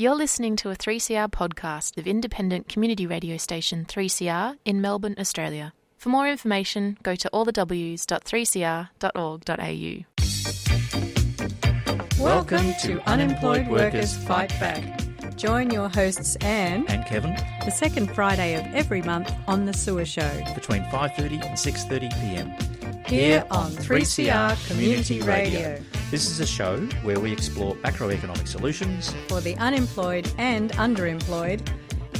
You're listening to a 3CR podcast of independent community radio station 3CR in Melbourne, Australia. For more information, go to allthews.3cr.org.au. Welcome to Unemployed Workers Fight Back. Join your hosts Anne and Kevin the second Friday of every month on the Sewer Show between 5:30 and 6:30 p.m. here on 3CR Community Radio. This is a show where we explore macroeconomic solutions For the unemployed and underemployed,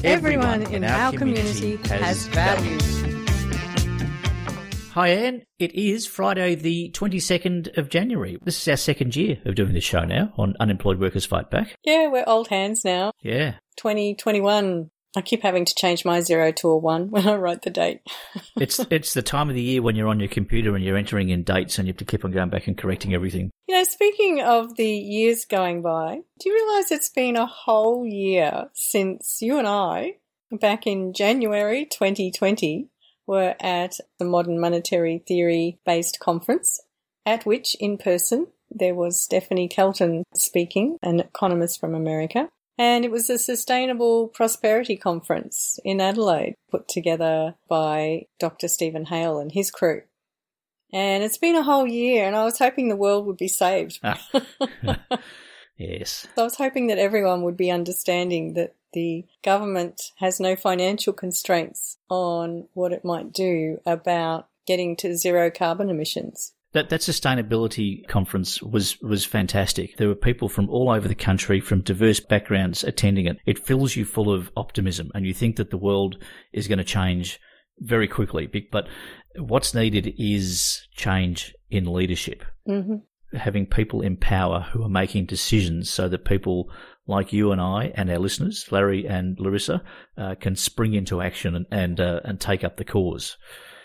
everyone, in, our, community, has value. Hi, Anne. It is Friday, the 22nd of January. This is our second year of doing this show now on Unemployed Workers Fight Back. Yeah, we're old hands now. Yeah. 2021. I keep having to change my zero to a one when I write the date. it's it's the time of the year when you're on your computer and you're entering in dates and you have to keep on going back and correcting everything. You know, speaking of the years going by, do you realise it's been a whole year since you and I, back in January 2020, were at the Modern Monetary Theory based conference, at which in person there was Stephanie Kelton speaking, an economist from America. And it was a sustainable prosperity conference in Adelaide put together by Dr. Steven Hail and his crew. And it's been a whole year and I was hoping the world would be saved. Ah. yes. So I was hoping that everyone would be understanding that the government has no financial constraints on what it might do about getting to zero carbon emissions. That that sustainability conference was was fantastic. There were people from all over the country, from diverse backgrounds, attending it. It fills you full of optimism, and you think that the world is going to change very quickly. But what's needed is change in leadership. Mm-hmm. Having people in power who are making decisions so that people like you and I and our listeners, Larry and Larissa, uh, can spring into action and and, uh, and take up the cause.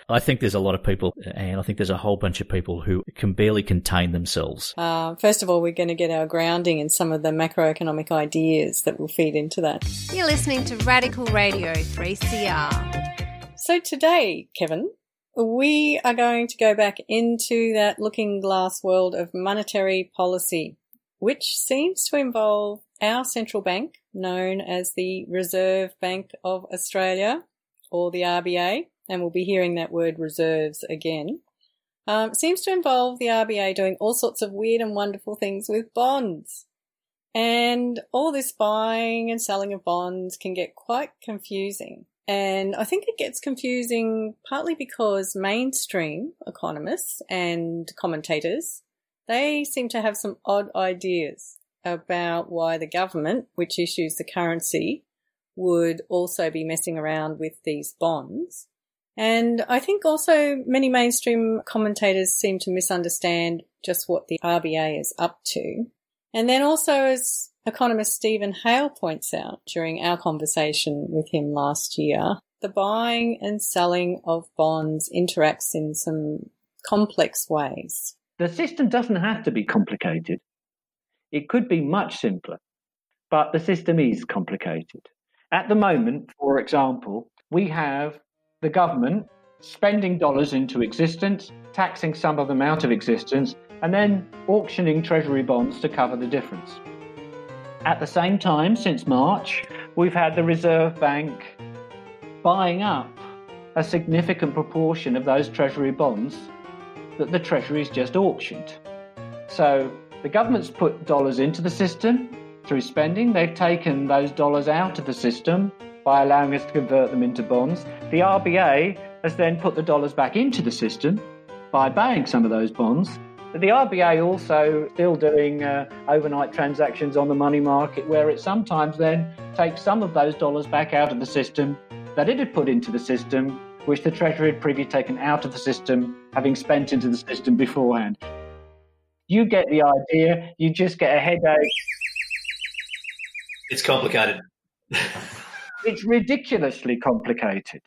I think there's a lot of people, and I think there's a whole bunch of people who can barely contain themselves. Uh, first of all, we're going to get our grounding in some of the macroeconomic ideas that will feed into that. You're listening to Radical Radio 3CR. So today, Kevin, we are going to go back into that looking glass world of monetary policy, which seems to involve our central bank, known as the Reserve Bank of Australia, or the RBA and we'll be hearing that word reserves again, um, seems to involve the RBA doing all sorts of weird and wonderful things with bonds. And all this buying and selling of bonds can get quite confusing. And I think it gets confusing partly because mainstream economists and commentators, they seem to have some odd ideas about why the government, which issues the currency, would also be messing around with these bonds. And I think also many mainstream commentators seem to misunderstand just what the RBA is up to. And then also, as economist Steven Hail points out during our conversation with him last year, the buying and selling of bonds interacts in some complex ways. The system doesn't have to be complicated. It could be much simpler, but the system is complicated. At the moment, for example, we have the government spending dollars into existence, taxing some of them out of existence, and then auctioning treasury bonds to cover the difference. At the same time, since March, we've had the Reserve Bank buying up a significant proportion of those treasury bonds that the Treasury's just auctioned. So the government's put dollars into the system through spending, they've taken those dollars out of the system by allowing us to convert them into bonds. The RBA has then put the dollars back into the system by buying some of those bonds. But the RBA also still doing uh, overnight transactions on the money market where it sometimes then takes some of those dollars back out of the system that it had put into the system, which the Treasury had previously taken out of the system, having spent into the system beforehand. You get the idea, you just get a headache. It's complicated. It's ridiculously complicated.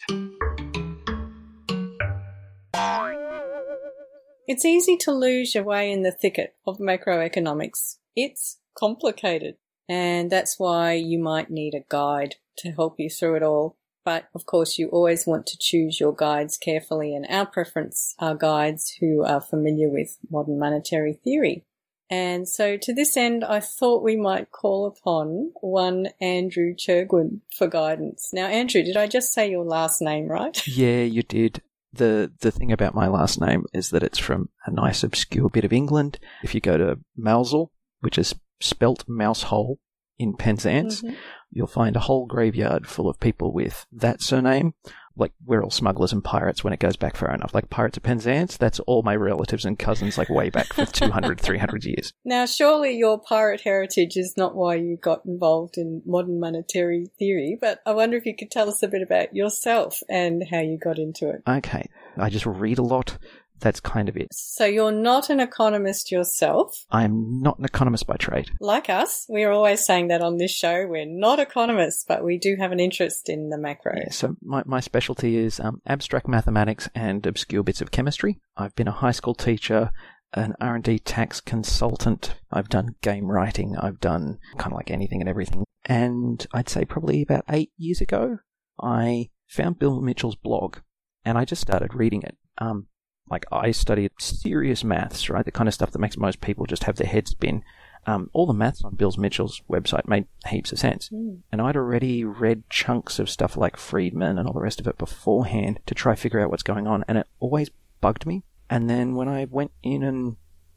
It's easy to lose your way in the thicket of macroeconomics. It's complicated. And that's why you might need a guide to help you through it all. But of course, you always want to choose your guides carefully, and our preference are guides who are familiar with modern monetary theory. And so to this end, I thought we might call upon one Andrew Chirgwin for guidance. Now, Andrew, did I just say your last name right? Yeah, you did. The the thing about my last name is that it's from a nice obscure bit of England. If you go to Mousehole, which is spelt mousehole in Penzance, Mhm. you'll find a whole graveyard full of people with that surname. Like we're all smugglers and pirates when it goes back far enough. Like Pirates of Penzance, that's all my relatives and cousins like way back for 200, 300 years. Now, surely your pirate heritage is not why you got involved in modern monetary theory, but I wonder if you could tell us a bit about yourself and how you got into it. Okay, I just read a lot. That's kind of it. So you're not an economist yourself. I'm not an economist by trade. Like us, we're always saying that on this show. We're not economists, but we do have an interest in the macro. Yeah, so my, my specialty is um, abstract mathematics and obscure bits of chemistry. I've been a high school teacher, an R&D tax consultant. I've done game writing. I've done kind of like anything and everything. And I'd say probably about eight years ago, I found Bill Mitchell's blog and I just started reading it. Um, like I studied serious maths, right? The kind of stuff that makes most people just have their head spin. Um, all the maths on Bill Mitchell's website made heaps of sense. Mm. And I'd already read chunks of stuff like Friedman and all the rest of it beforehand to try figure out what's going on, and it always bugged me. And then when I went in and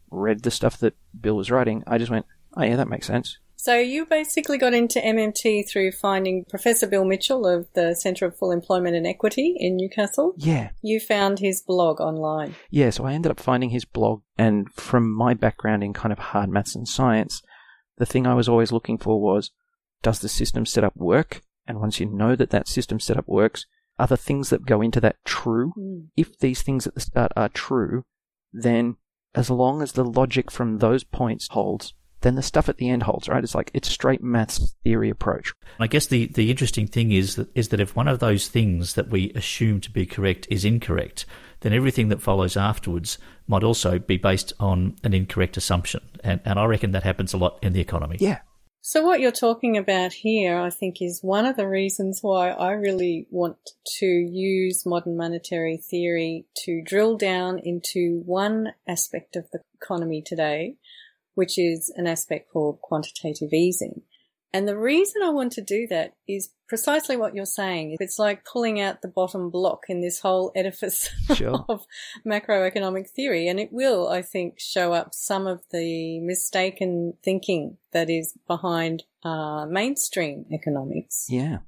read the stuff that Bill was writing, I just went, oh yeah, that makes sense. So you basically got into MMT through finding Professor Bill Mitchell of the Centre of Full Employment and Equity in Newcastle. Yeah. You found his blog online. Yeah, so I ended up finding his blog, and from my background in kind of hard maths and science, the thing I was always looking for was does the system setup work? And once you know that that system setup works, are the things that go into that true? Mm. If these things at the start are true, then as long as the logic from those points holds, then the stuff at the end holds, right? It's like it's straight maths theory approach. I guess the, the interesting thing is that is that if one of those things that we assume to be correct is incorrect, then everything that follows afterwards might also be based on an incorrect assumption. And, and I reckon that happens a lot in the economy. Yeah. So what you're talking about here, I think, is one of the reasons why I really want to use modern monetary theory to drill down into one aspect of the economy today, which is an aspect called quantitative easing. And the reason I want to do that is precisely what you're saying. It's like pulling out the bottom block in this whole edifice Sure. of macroeconomic theory. And it will, I think, show up some of the mistaken thinking that is behind uh, mainstream economics. Yeah.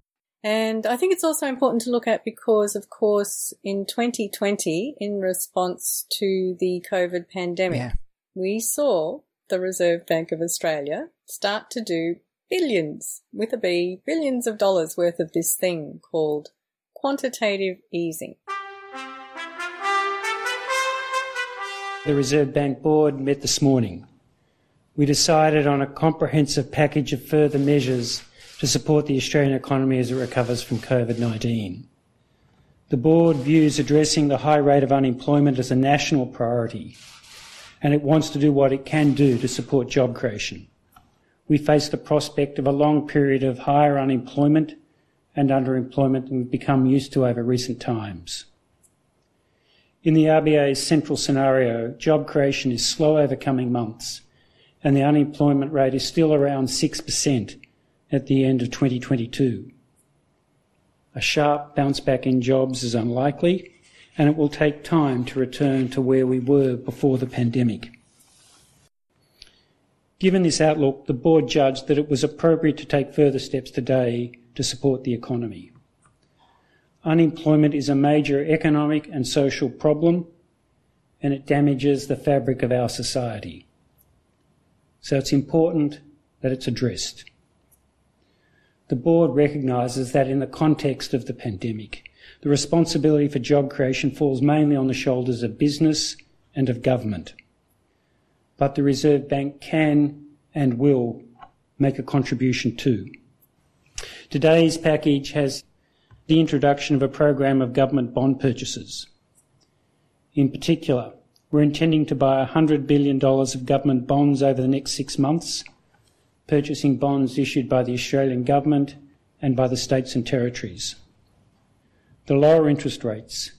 And I think it's also important to look at because, of course, in 2020, in response to the COVID pandemic, Yeah. we saw the Reserve Bank of Australia start to do billions, with a B, billions of dollars worth of this thing called quantitative easing. The Reserve Bank Board met this morning. We decided on a comprehensive package of further measures to support the Australian economy as it recovers from COVID 19. The Board views addressing the high rate of unemployment as a national priority, and it wants to do what it can do to support job creation. We face the prospect of a long period of higher unemployment and underemployment than we've become used to over recent times. In the RBA's central scenario, job creation is slow over coming months, and the unemployment rate is still around 6% at the end of 2022. A sharp bounce back in jobs is unlikely, and it will take time to return to where we were before the pandemic. Given this outlook, the board judged that it was appropriate to take further steps today to support the economy. Unemployment is a major economic and social problem, and it damages the fabric of our society. So it's important that it's addressed. The board recognises that in the context of the pandemic, the responsibility for job creation falls mainly on the shoulders of business and of government. But the Reserve Bank can and will make a contribution too. Today's package has the introduction of a program of government bond purchases. In particular, we're intending to buy $100 billion of government bonds over the next six months, purchasing bonds issued by the Australian Government and by the states and territories. The lower interest rates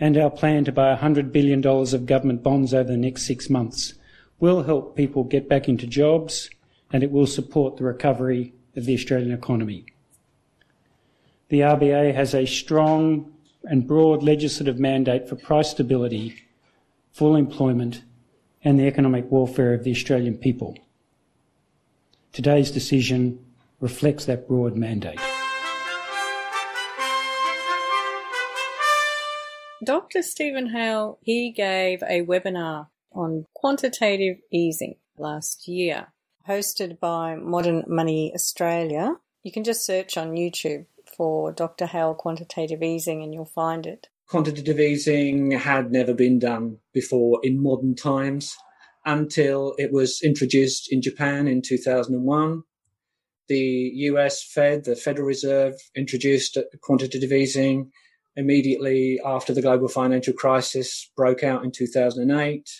and our plan to buy $100 billion of government bonds over the next six months will help people get back into jobs and it will support the recovery of the Australian economy. The RBA has a strong and broad legislative mandate for price stability, full employment, and the economic welfare of the Australian people. Today's decision reflects that broad mandate. Dr. Steven Hail, he gave a webinar on quantitative easing last year, hosted by Modern Money Australia. You can just search on YouTube for Dr. Hail quantitative easing and you'll find it. Quantitative easing had never been done before in modern times until it was introduced in Japan in 2001. The US Fed, the Federal Reserve, introduced quantitative easing immediately after the global financial crisis broke out in 2008.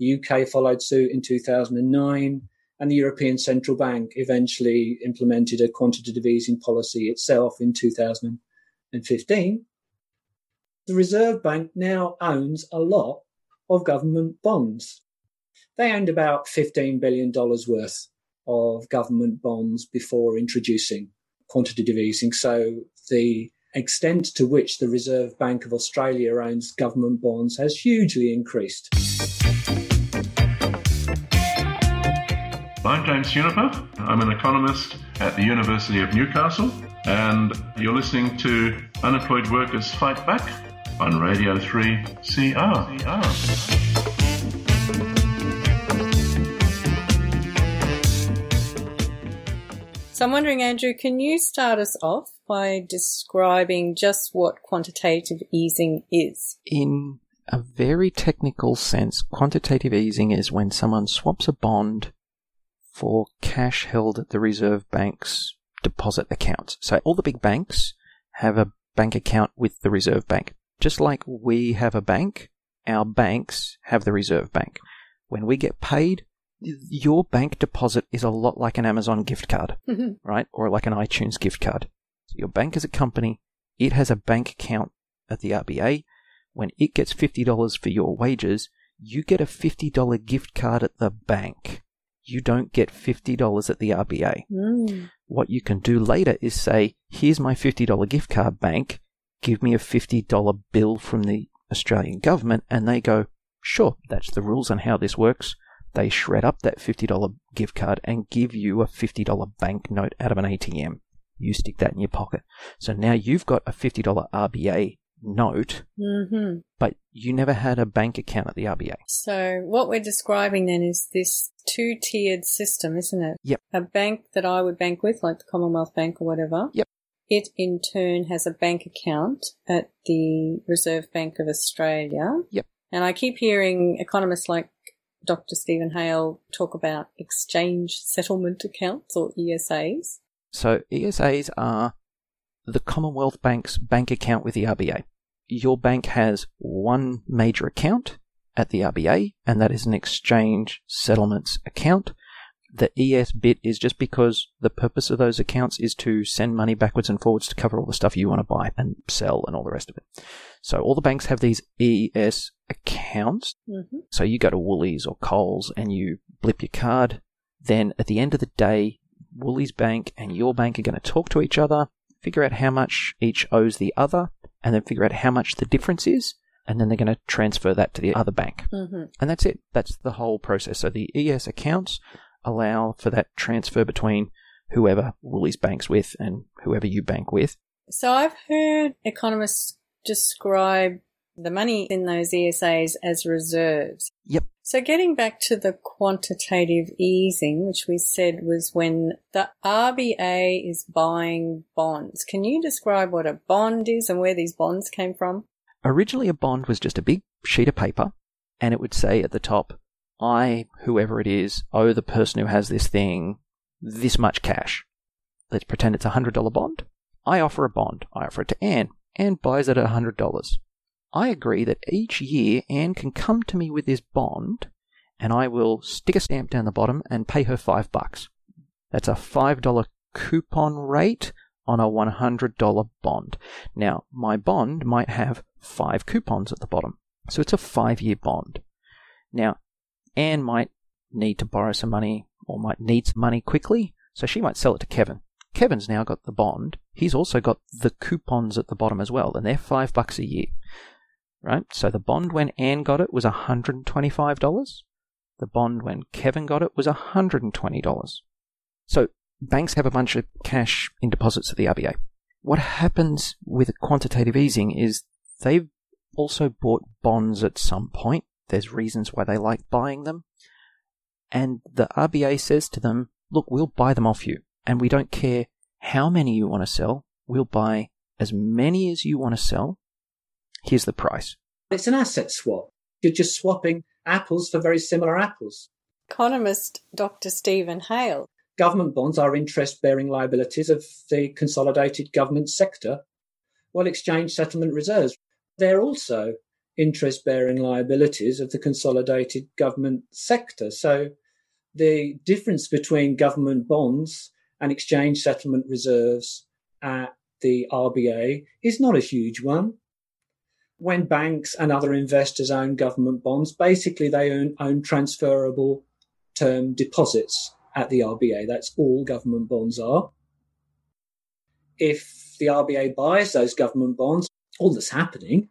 The UK followed suit in 2009, and the European Central Bank eventually implemented a quantitative easing policy itself in 2015. The Reserve Bank now owns a lot of government bonds. They owned about $15 billion worth of government bonds before introducing quantitative easing. So the extent to which the Reserve Bank of Australia owns government bonds has hugely increased. I'm James Juniper. I'm an economist at the University of Newcastle, and you're listening to Unemployed Workers Fight Back on Radio 3 CR. So I'm wondering, Andrew, can you start us off by describing just what quantitative easing is? In a very technical sense, quantitative easing is when someone swaps a bond for cash held at the Reserve Bank's deposit accounts. So all the big banks have a bank account with the Reserve Bank. Just like we have a bank, our banks have the Reserve Bank. When we get paid, your bank deposit is a lot like an Amazon gift card, Mm-hmm. right? Or like an iTunes gift card. So your bank is a company, it has a bank account at the RBA. When it gets $50 for your wages, you get a $50 gift card at the bank. You don't get $50 at the RBA. Mm. What you can do later is say, here's my $50 gift card bank, give me a $50 bill from the Australian government, and they go, sure, that's the rules on how this works they shred up that $50 gift card and give you a $50 banknote out of an ATM. You stick that in your pocket. So now you've got a $50 RBA note, hmm but you never had a bank account at the RBA. So what we're describing then is this two-tiered system, isn't it? Yep. A bank that I would bank with, like the Commonwealth Bank or whatever. Yep. It in turn has a bank account at the Reserve Bank of Australia. Yep. And I keep hearing economists like Dr. Steven Hail talk about exchange settlement accounts or ESAs. So ESAs are the Commonwealth Bank's bank account with the RBA. Your bank has one major account at the RBA, and that is an exchange settlements account. The ES bit is just because the purpose of those accounts is to send money backwards and forwards to cover all the stuff you want to buy and sell and all the rest of it. So all the banks have these ES accounts. Mm-hmm. So you go to Woolies or Coles and you blip your card. Then at the end of the day, Woolies Bank and your bank are going to talk to each other, figure out how much each owes the other, and then figure out how much the difference is. And then they're going to transfer that to the other bank. Mm-hmm. And that's it. That's the whole process. So the ES accounts allow for that transfer between whoever Woolies banks with and whoever you bank with. So I've heard economists describe the money in those ESAs as reserves. Yep. So getting back to the quantitative easing, which we said was when the RBA is buying bonds. Can you describe what a bond is and where these bonds came from? Originally, a bond was just a big sheet of paper, and it would say at the top, I, whoever it is, owe the person who has this thing this much cash. Let's pretend it's a $100 bond. I offer a bond. I offer it to Anne. Anne buys it at $100. I agree that each year Anne can come to me with this bond, and I will stick a stamp down the bottom and pay her five bucks. That's a $5 coupon rate on a $100 bond. Now, my bond might have five coupons at the bottom. So it's a five year bond. Now, Anne might need to borrow some money or might need some money quickly. So she might sell it to Kevin. Kevin's now got the bond. He's also got the coupons at the bottom as well, and they're five bucks a year. Right? So the bond when Anne got it was $125. The bond when Kevin got it was $120. So banks have a bunch of cash in deposits at the RBA. What happens with quantitative easing is they've also bought bonds at some point. There's reasons why they like buying them. And the RBA says to them, look, we'll buy them off you. And we don't care how many you want to sell. We'll buy as many as you want to sell. Here's the price. It's an asset swap. You're just swapping apples for very similar apples. Economist Dr. Steven Hail. Government bonds are interest bearing liabilities of the consolidated government sector, while exchange settlement reserves, they're also interest bearing liabilities of the consolidated government sector. So the difference between government bonds and exchange settlement reserves at the RBA is not a huge one. When banks and other investors own government bonds, basically they own, own transferable term deposits at the RBA. That's all government bonds are. If the RBA buys those government bonds, all that's happening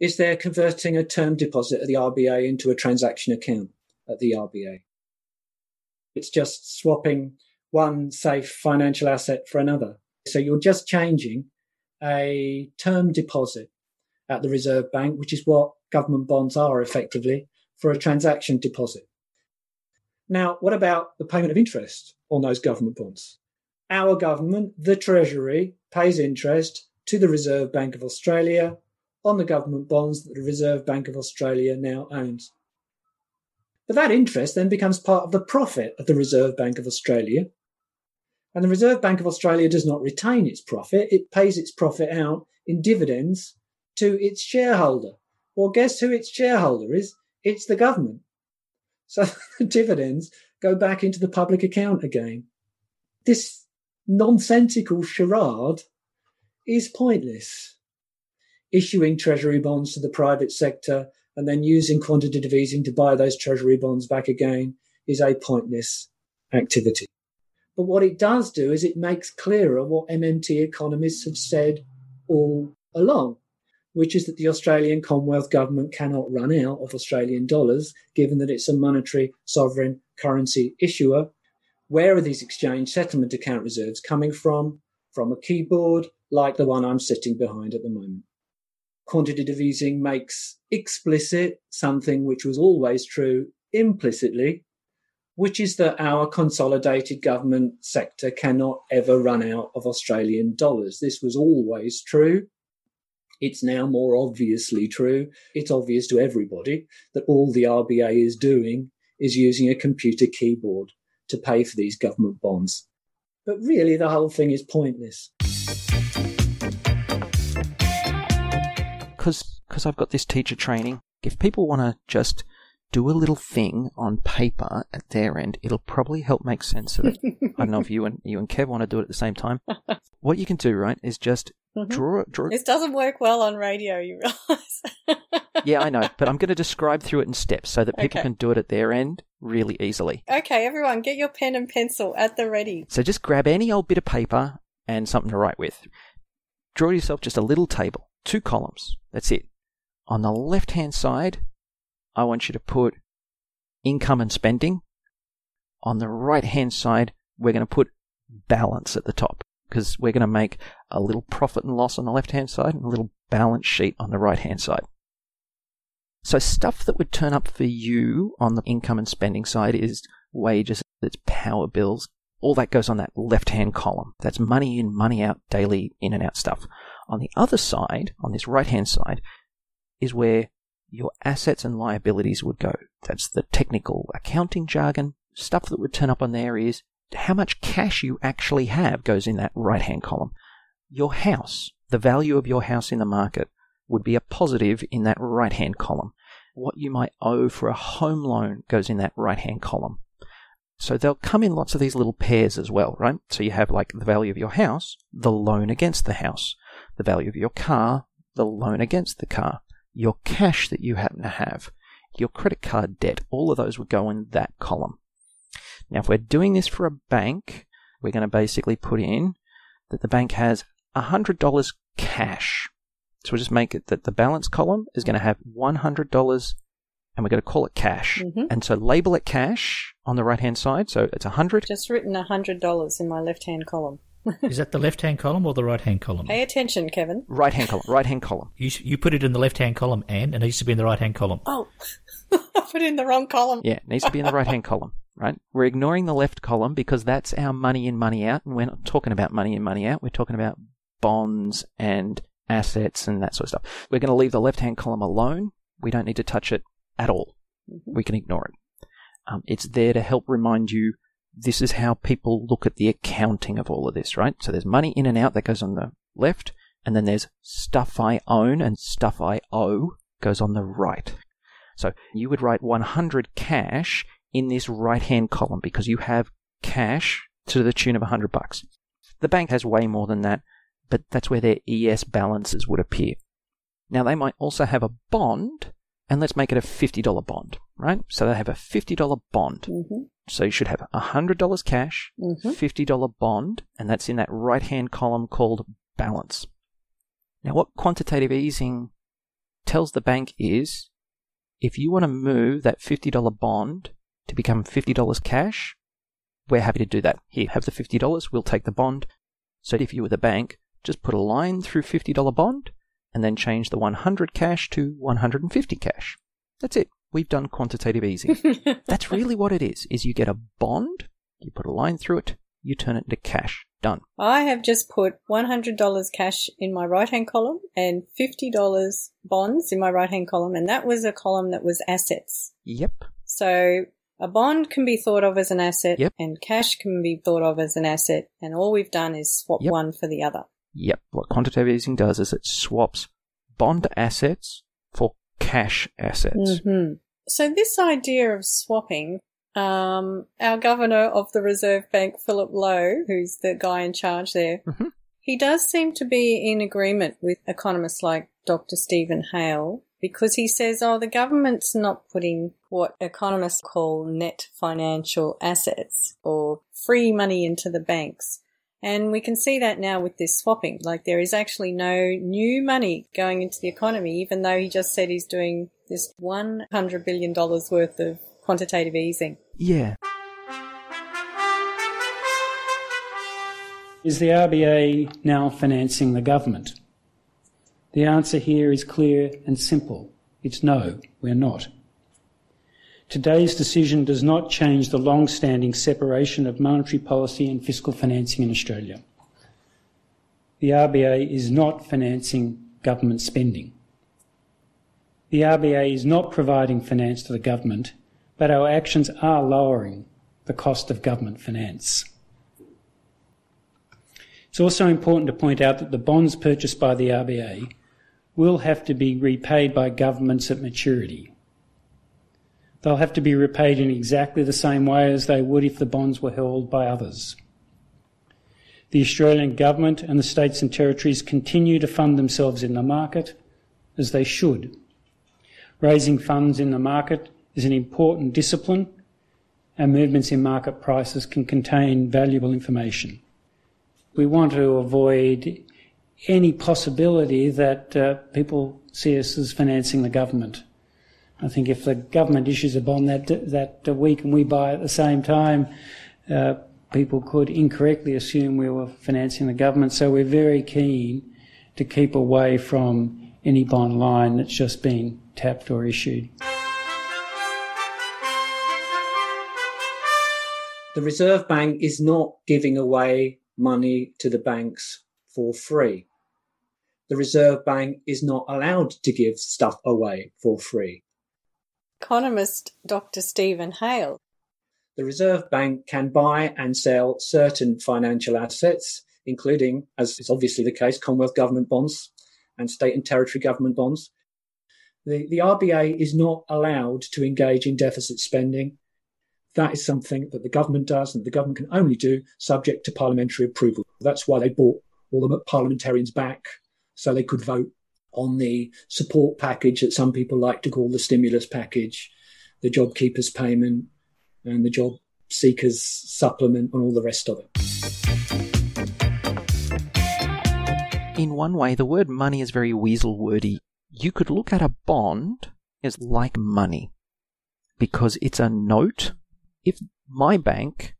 is they're converting a term deposit at the RBA into a transaction account at the RBA. It's just swapping one safe financial asset for another. So you're just changing a term deposit at the Reserve Bank, which is what government bonds are effectively, for a transaction deposit. Now, what about the payment of interest on those government bonds? Our government, the Treasury, pays interest to the Reserve Bank of Australia on the government bonds that the Reserve Bank of Australia now owns. But that interest then becomes part of the profit of the Reserve Bank of Australia. And the Reserve Bank of Australia does not retain its profit, it pays its profit out in dividends to its shareholder. Well, guess who its shareholder is? It's the government. So the dividends go back into the public account again. This nonsensical charade is pointless. Issuing treasury bonds to the private sector and then using quantitative easing to buy those treasury bonds back again is a pointless activity. But what it does do is it makes clearer what MMT economists have said all along, which is that the Australian Commonwealth government cannot run out of Australian dollars, given that it's a monetary sovereign currency issuer. Where are these exchange settlement account reserves coming from? From a keyboard like the one I'm sitting behind at the moment quantitative easing makes explicit something which was always true implicitly, which is that our consolidated government sector cannot ever run out of Australian dollars. This was always true. It's now more obviously true. It's obvious to everybody that all the RBA is doing is using a computer keyboard to pay for these government bonds. But really, the whole thing is pointless. because I've got this teacher training. If people want to just do a little thing on paper at their end, it'll probably help make sense of it. I don't know if you and you and Kev want to do it at the same time. What you can do, right, is just mm-hmm. draw draw. This doesn't work well on radio, you realise. yeah, I know, but I'm going to describe through it in steps so that people okay. can do it at their end really easily. Okay, everyone, get your pen and pencil at the ready. So just grab any old bit of paper and something to write with. Draw yourself just a little table two columns. That's it. On the left hand side, I want you to put income and spending. On the right hand side, we're going to put balance at the top because we're going to make a little profit and loss on the left hand side and a little balance sheet on the right hand side. So, stuff that would turn up for you on the income and spending side is wages, it's power bills. All that goes on that left hand column. That's money in, money out, daily in and out stuff. On the other side, on this right hand side, is where your assets and liabilities would go. That's the technical accounting jargon. Stuff that would turn up on there is how much cash you actually have goes in that right hand column. Your house, the value of your house in the market, would be a positive in that right hand column. What you might owe for a home loan goes in that right hand column. So they'll come in lots of these little pairs as well, right? So you have like the value of your house, the loan against the house, the value of your car, the loan against the car, your cash that you happen to have, your credit card debt, all of those would go in that column. Now, if we're doing this for a bank, we're going to basically put in that the bank has $100 cash. So we'll just make it that the balance column is going to have $100 and we're going to call it cash. Mhm. And so label it cash on the right hand side. So it's 100. Just written $100 in my left hand column. Is that the left hand column or the right hand column? Pay attention, Kevin. Right hand column. Right hand column. You, you put it in the left hand column, Anne, and it needs to be in the right hand column. Oh, I put it in the wrong column. Yeah, it needs to be in the right hand column, right? We're ignoring the left column because that's our money in, money out. And we're not talking about money in, money out. We're talking about bonds and assets and that sort of stuff. We're going to leave the left hand column alone. We don't need to touch it at all. We can ignore it. Um, it's there to help remind you this is how people look at the accounting of all of this, right? So there's money in and out that goes on the left, and then there's stuff I own and stuff I owe goes on the right. So you would write 100 cash in this right hand column because you have cash to the tune of 100 bucks. The bank has way more than that, but that's where their ES balances would appear. Now they might also have a bond, and let's make it a $50 bond, right? So they have a $50 bond. Mm-hmm. So you should have $100 cash, Mhm. $50 bond, and that's in that right hand column called balance. Now, what quantitative easing tells the bank is if you want to move that $50 bond to become $50 cash, we're happy to do that. Here, have the $50, we'll take the bond. So if you were the bank, just put a line through $50 bond and then change the 100 cash to 150 cash. That's it. We've done quantitative easing. That's really what it is, is you get a bond, you put a line through it, you turn it into cash. Done. I have just put $100 cash in my right hand column and $50 bonds in my right hand column, and that was a column that was assets. Yep. So a bond can be thought of as an asset, Yep. and cash can be thought of as an asset, and all we've done is swap Yep. one for the other. Yep. What quantitative easing does is it swaps bond assets for cash assets. hmm So this idea of swapping, um, our governor of the Reserve Bank, Philip Lowe, who's the guy in charge there, Mhm. he does seem to be in agreement with economists like Dr. Steven Hail because he says, oh, the government's not putting what economists call net financial assets or free money into the banks. And we can see that now with this swapping. Like there is actually no new money going into the economy, even though he just said he's doing this $100 billion worth of quantitative easing. Yeah. Is the RBA now financing the government? The answer here is clear and simple. It's no, we're not. Today's decision does not change the long standing separation of monetary policy and fiscal financing in Australia. The RBA is not financing government spending. The RBA is not providing finance to the government, but our actions are lowering the cost of government finance. It's also important to point out that the bonds purchased by the RBA will have to be repaid by governments at maturity. They'll have to be repaid in exactly the same way as they would if the bonds were held by others. The Australian Government and the states and territories continue to fund themselves in the market, as they should. Raising funds in the market is an important discipline, and movements in market prices can contain valuable information. We want to avoid any possibility that uh, people see us as financing the government. I think if the government issues a bond that that week and we buy at the same time, uh, people could incorrectly assume we were financing the government. So we're very keen to keep away from any bond line that's just been tapped or issued. The Reserve Bank is not giving away money to the banks for free. The Reserve Bank is not allowed to give stuff away for free. Economist Dr. Steven Hail. The Reserve Bank can buy and sell certain financial assets, including, as is obviously the case, Commonwealth government bonds and state and territory government bonds. The, the RBA is not allowed to engage in deficit spending. That is something that the government does and the government can only do subject to parliamentary approval. That's why they bought all the parliamentarians back so they could vote on the support package that some people like to call the stimulus package, the job keepers payment and the job seekers supplement and all the rest of it. In one way, the word money is very weasel wordy. You could look at a bond as like money because it's a note. If my bank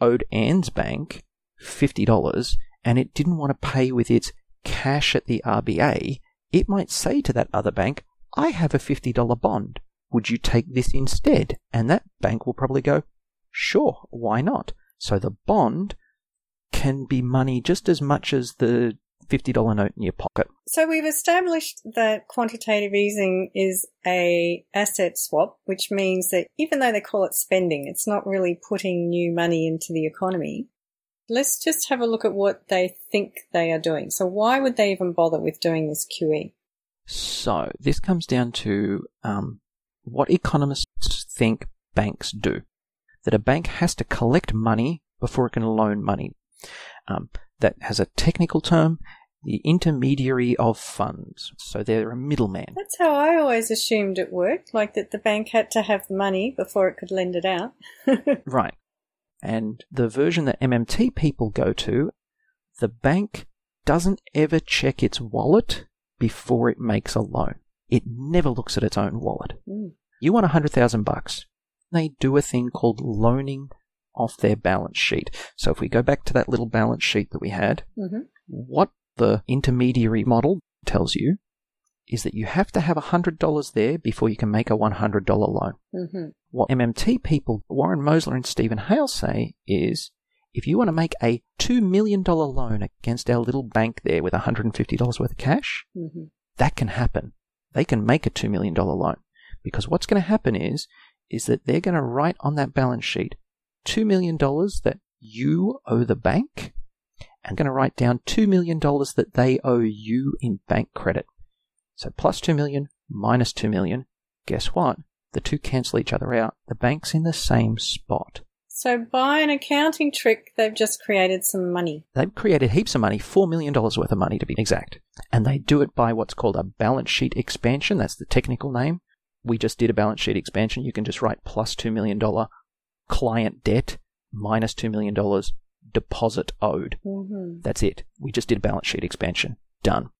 owed Anne's bank $50 and it didn't want to pay with its cash at the RBA, it might say to that other bank, I have a $50 bond. Would you take this instead? And that bank will probably go, sure, why not? So the bond can be money just as much as the $50 note in your pocket. So we've established that quantitative easing is a asset swap, which means that even though they call it spending, it's not really putting new money into the economy. Let's just have a look at what they think they are doing. So why would they even bother with doing this QE? So this comes down to um, what economists think banks do. That a bank has to collect money before it can loan money. Um, that has a technical term, the intermediary of funds. So they're a middleman. That's how I always assumed it worked, like that the bank had to have the money before it could lend it out. right. And the version that MMT people go to, the bank doesn't ever check its wallet before it makes a loan. It never looks at its own wallet. Mm. You want a hundred thousand bucks. They do a thing called loaning off their balance sheet. So if we go back to that little balance sheet that we had, mm-hmm. what the intermediary model tells you is that you have to have $100 there before you can make a $100 loan. Mm-hmm. What MMT people, Warren Mosler and Steven Hail say is if you want to make a $2 million loan against our little bank there with $150 worth of cash, mm-hmm. that can happen. They can make a $2 million loan because what's going to happen is, is that they're going to write on that balance sheet $2 million that you owe the bank and going to write down $2 million that they owe you in bank credit. So plus 2 million minus 2 million. Guess what? The two cancel each other out. The bank's in the same spot. So by an accounting trick, they've just created some money. They've created heaps of money, $4 million worth of money to be exact. And they do it by what's called a balance sheet expansion. That's the technical name. We just did a balance sheet expansion. You can just write plus $2 million client debt minus $2 million deposit owed. Mm-hmm. That's it. We just did a balance sheet expansion. Done.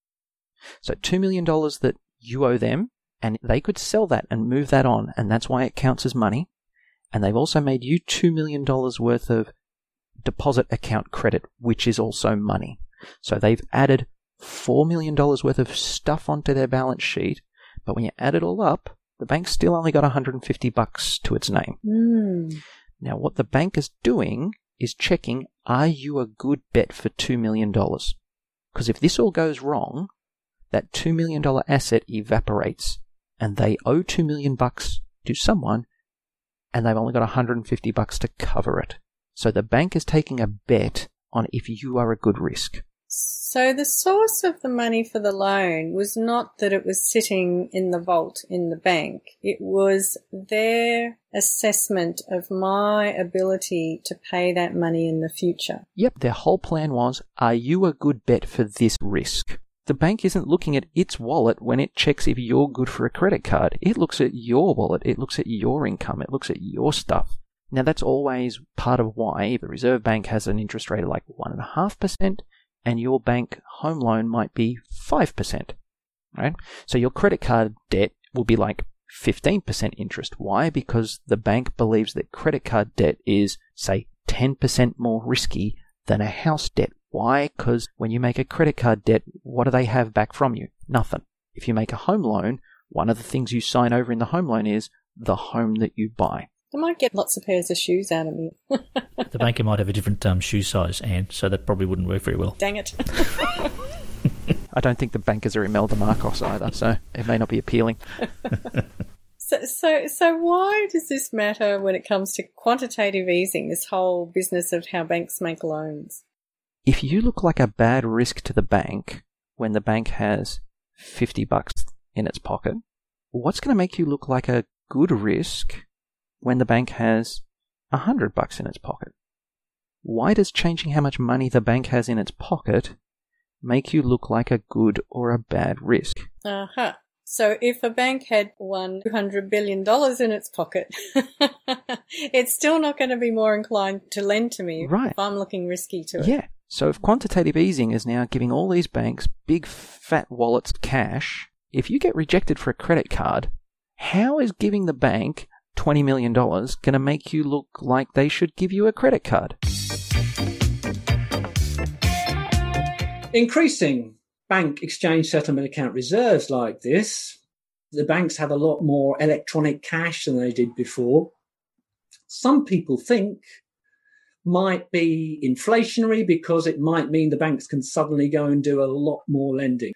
So $2 million that you owe them, and they could sell that and move that on, and that's why it counts as money. And they've also made you $2 million worth of deposit account credit, which is also money. So they've added $4 million worth of stuff onto their balance sheet, but when you add it all up, the bank still only got 150 bucks to its name. Mm. Now, what the bank is doing is checking, are you a good bet for $2 million? Because if this all goes wrong, that $2 million asset evaporates and they owe 2 million bucks to someone and they've only got 150 bucks to cover it. So the bank is taking a bet on if you are a good risk. So the source of the money for the loan was not that it was sitting in the vault in the bank. It was their assessment of my ability to pay that money in the future. Yep, their whole plan was, are you a good bet for this risk? The bank isn't looking at its wallet when it checks if you're good for a credit card. It looks at your wallet, it looks at your income, it looks at your stuff. Now that's always part of why the Reserve Bank has an interest rate of like 1.5% and your bank home loan might be 5%. Right? So your credit card debt will be like 15% interest. Why? Because the bank believes that credit card debt is, say, 10% more risky than a house debt. Why? Because when you make a credit card debt, what do they have back from you? Nothing. If you make a home loan, one of the things you sign over in the home loan is the home that you buy. They might get lots of pairs of shoes out of me. the banker might have a different um, shoe size, and so that probably wouldn't work very well. Dang it. I don't think the bankers are Imelda Marcos either, so it may not be appealing. so, so, so why does this matter when it comes to quantitative easing? This whole business of how banks make loans. If you look like a bad risk to the bank when the bank has fifty bucks in its pocket, what's going to make you look like a good risk when the bank has a hundred bucks in its pocket? Why does changing how much money the bank has in its pocket make you look like a good or a bad risk? Uh huh. So if a bank had one $200 billion in its pocket, it's still not going to be more inclined to lend to me Right. if I'm looking risky to it. Yeah. So if quantitative easing is now giving all these banks big fat wallets cash, if you get rejected for a credit card, how is giving the bank $20 million going to make you look like they should give you a credit card? Increasing bank exchange settlement account reserves like this, the banks have a lot more electronic cash than they did before. Some people think might be inflationary because it might mean the banks can suddenly go and do a lot more lending.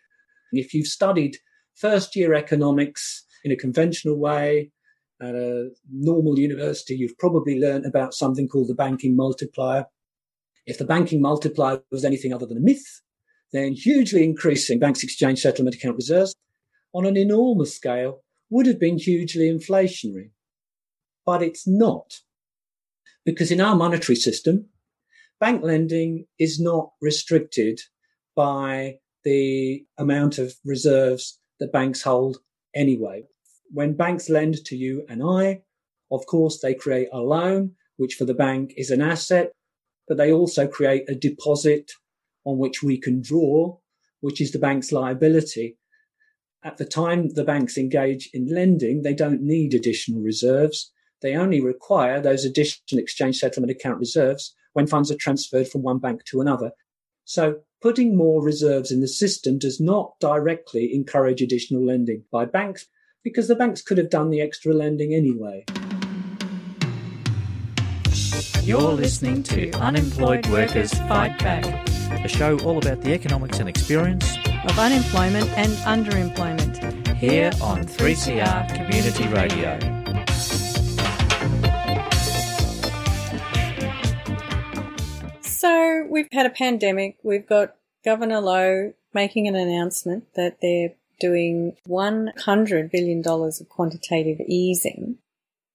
If you've studied first year economics in a conventional way at a normal university, you've probably learned about something called the banking multiplier. If the banking multiplier was anything other than a myth, then hugely increasing banks exchange settlement account reserves on an enormous scale would have been hugely inflationary. But it's not. Because in our monetary system, bank lending is not restricted by the amount of reserves that banks hold anyway. When banks lend to you and I, of course, they create a loan, which for the bank is an asset, but they also create a deposit on which we can draw, which is the bank's liability. At the time the banks engage in lending, they don't need additional reserves. They only require those additional exchange settlement account reserves when funds are transferred from one bank to another. So putting more reserves in the system does not directly encourage additional lending by banks because the banks could have done the extra lending anyway. You're listening to Unemployed Workers Fight Back, a show all about the economics and experience Of unemployment and underemployment. here on 3CR Community Radio. So we've had a pandemic. We've got Governor Lowe making an announcement that they're doing $100 billion of quantitative easing.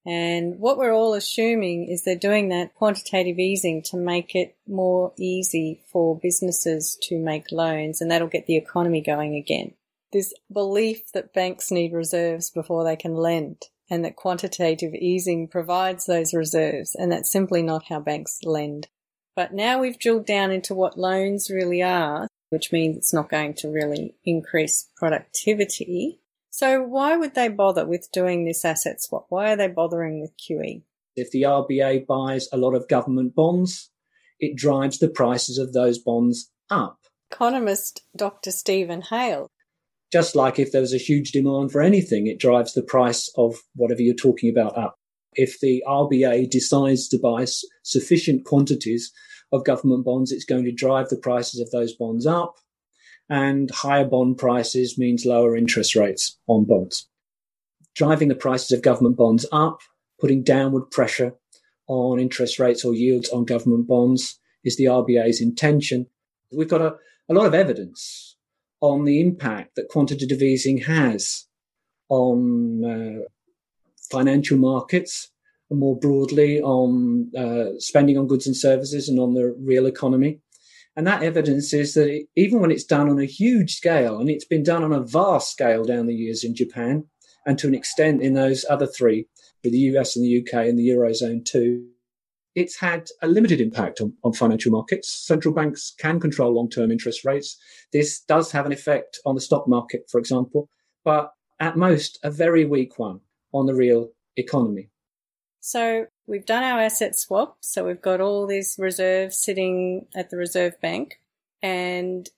And what we're all assuming is they're doing that quantitative easing to make it more easy for businesses to make loans and that'll get the economy going again. This belief that banks need reserves before they can lend and that quantitative easing provides those reserves and that's simply not how banks lend. But now we've drilled down into what loans really are, which means it's not going to really increase productivity. So why would they bother with doing this asset swap? Why are they bothering with? QE? If the RBA buys a lot of government bonds, it drives the prices of those bonds up. Economist Dr. Steven Hail Just like if there was a huge demand for anything, it drives the price of whatever you're talking about up. If the RBA decides to buy sufficient quantities of government bonds, it's going to drive the prices of those bonds up. And higher bond prices means lower interest rates on bonds. Driving the prices of government bonds up, putting downward pressure on interest rates or yields on government bonds is the RBA's intention. We've got a, a lot of evidence on the impact that quantitative easing has on uh, financial markets and more broadly on uh, spending on goods and services and on the real economy. And that evidence is that it, even when it's done on a huge scale, and it's been done on a vast scale down the years in Japan, and to an extent in those other three, with the US and the UK and the Eurozone too, it's had a limited impact on, on financial markets. Central banks can control long term interest rates. This does have an effect on the stock market, for example, but at most a very weak one on the real economy. So we've done our asset swap. So we've got all these reserves sitting at the Reserve Bank. And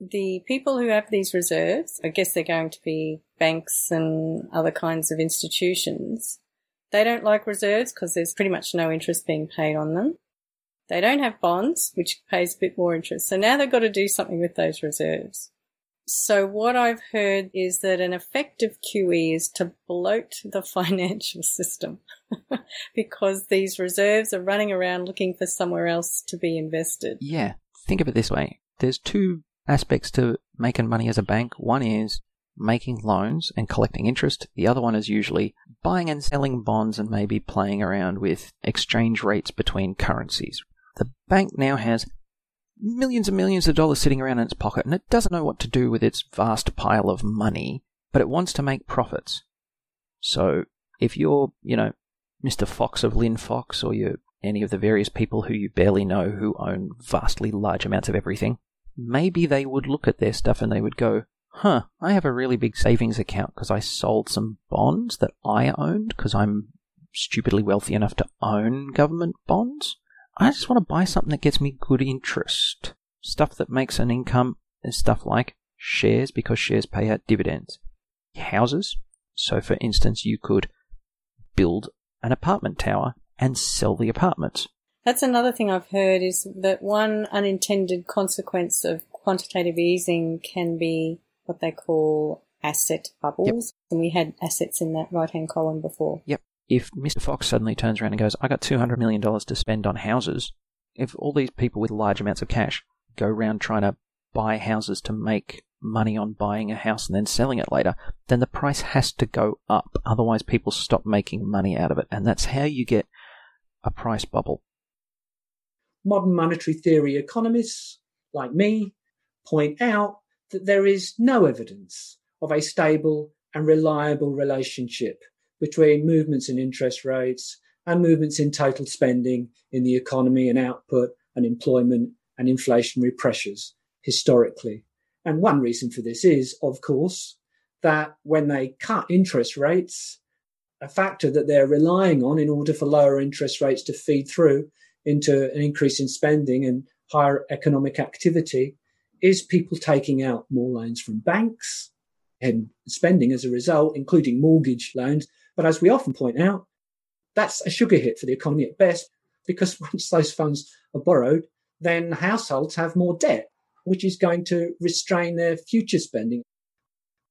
the people who have these reserves, I guess they're going to be banks and other kinds of institutions. They don't like reserves because there's pretty much no interest being paid on them. They don't have bonds, which pays a bit more interest. So now they've got to do something with those reserves. So what I've heard is that an effective QE is to bloat the financial system because these reserves are running around looking for somewhere else to be invested. Yeah, think of it this way there's two aspects to making money as a bank. One is making loans and collecting interest, the other one is usually buying and selling bonds and maybe playing around with exchange rates between currencies. The bank now has millions and millions of dollars sitting around in its pocket and it doesn't know what to do with its vast pile of money. but it wants to make profits. So if you're, you know, Mr. Fox of Lynn Linfox or you're any of the various people who you barely know who own vastly large amounts of everything, maybe they would look at their stuff and they would go, huh, I have a really big savings account because I sold some bonds that I owned because I'm stupidly wealthy enough to own government bonds. I just want to buy something that gets me good interest. Stuff that makes an income is stuff like shares because shares pay out dividends. Houses. So, for instance, you could build an apartment tower and sell the apartments. That's another thing I've heard is that one unintended consequence of quantitative easing can be what they call asset bubbles. Yep. And we had assets in that right hand column before. Yep. If Mr. Fox suddenly turns around and goes, I got $200 million to spend on houses, if all these people with large amounts of cash go around trying to buy houses to make money on buying a house and then selling it later, then the price has to go up. Otherwise, people stop making money out of it. And that's how you get a price bubble. Modern monetary theory economists, like me, point out that there is no evidence of a stable and reliable relationship between movements in interest rates and movements in total spending in the economy and output and employment and inflationary pressures historically. And one reason for this is, of course, that when they cut interest rates, a factor that they're relying on in order for lower interest rates to feed through into an increase in spending and higher economic activity is people taking out more loans from banks and spending as a result, including mortgage loans. But as we often point out, that's a sugar hit for the economy at best, because once those funds are borrowed, then households have more debt, which is going to restrain their future spending.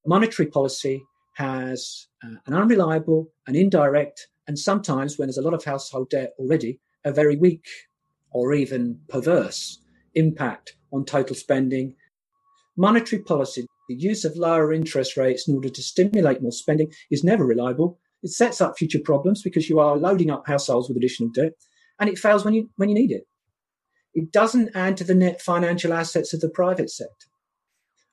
Monetary policy has uh, an unreliable, an indirect, and sometimes when there's a lot of household debt already, a very weak or even perverse impact on total spending. Monetary policy, the use of lower interest rates in order to stimulate more spending, is never reliable. It sets up future problems because you are loading up households with additional debt, and it fails when you when you need it. It doesn't add to the net financial assets of the private sector.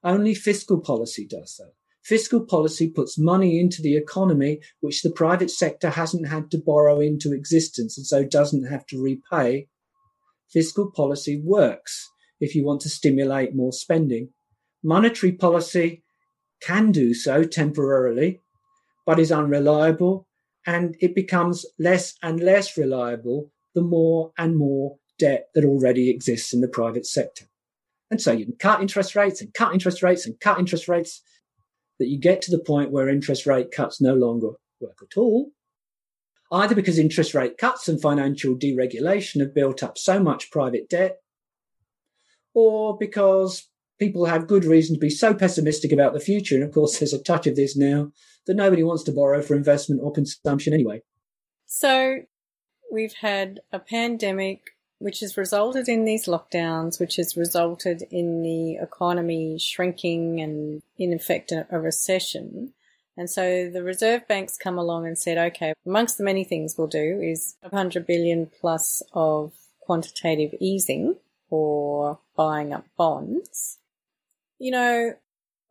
Only fiscal policy does that. Fiscal policy puts money into the economy, which the private sector hasn't had to borrow into existence and so doesn't have to repay. Fiscal policy works if you want to stimulate more spending. Monetary policy can do so temporarily, but is unreliable and it becomes less and less reliable the more and more debt that already exists in the private sector. And so you can cut interest rates and cut interest rates and cut interest rates that you get to the point where interest rate cuts no longer work at all, either because interest rate cuts and financial deregulation have built up so much private debt or because people have good reason to be so pessimistic about the future. And of course, there's a touch of this now that nobody wants to borrow for investment or consumption anyway. So we've had a pandemic which has resulted in these lockdowns, which has resulted in the economy shrinking and in effect a, recession. And so the Reserve Bank's come along and said, okay, amongst the many things we'll do is 100 billion plus of quantitative easing or buying up bonds. You know,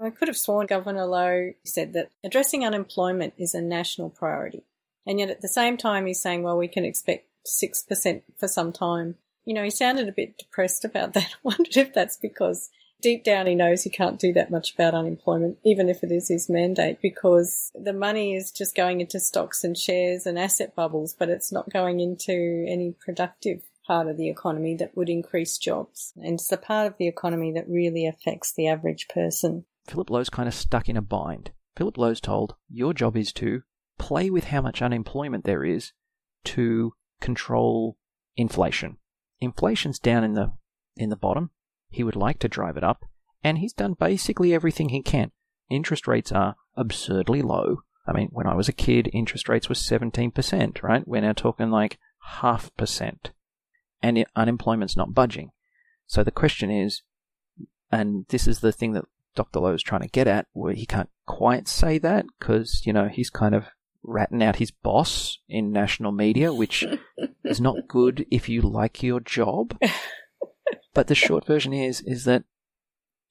I could have sworn Governor Lowe said that addressing unemployment is a national priority. And yet at the same time, he's saying, well, we can expect 6% for some time. You know, he sounded a bit depressed about that. I wondered if that's because deep down he knows he can't do that much about unemployment, even if it is his mandate, because the money is just going into stocks and shares and asset bubbles, but it's not going into any productive part of the economy that would increase jobs. And it's the part of the economy that really affects the average person. Philip Lowe's kind of stuck in a bind. Philip Lowe's told, Your job is to play with how much unemployment there is to control inflation. Inflation's down in the in the bottom. He would like to drive it up, and he's done basically everything he can. Interest rates are absurdly low. I mean, when I was a kid, interest rates were 17%, right? We're now talking like half percent and unemployment's not budging. So the question is, and this is the thing that Dr. Lowe is trying to get at, where he can't quite say that because, you know, he's kind of ratting out his boss in national media, which is not good if you like your job. but the short version is, is that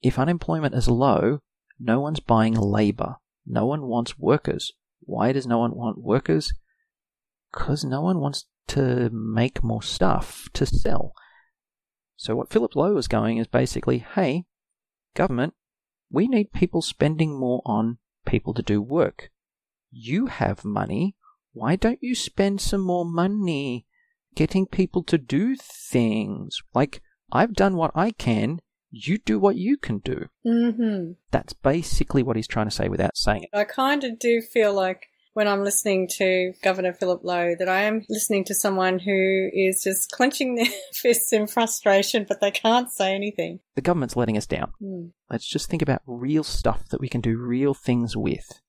if unemployment is low, no one's buying labor. No one wants workers. Why does no one want workers? Because no one wants to make more stuff to sell. So what Philip Lowe is going is basically, hey, government, we need people spending more on people to do work. You have money. Why don't you spend some more money getting people to do things? Like, I've done what I can. You do what you can do. Mm-hmm. That's basically what he's trying to say without saying it. I kind of do feel like when I'm listening to Governor Philip Lowe that I am listening to someone who is just clenching their fists in frustration, but they can't say anything. The government's letting us down. Mm. Let's just think about real stuff that we can do real things with.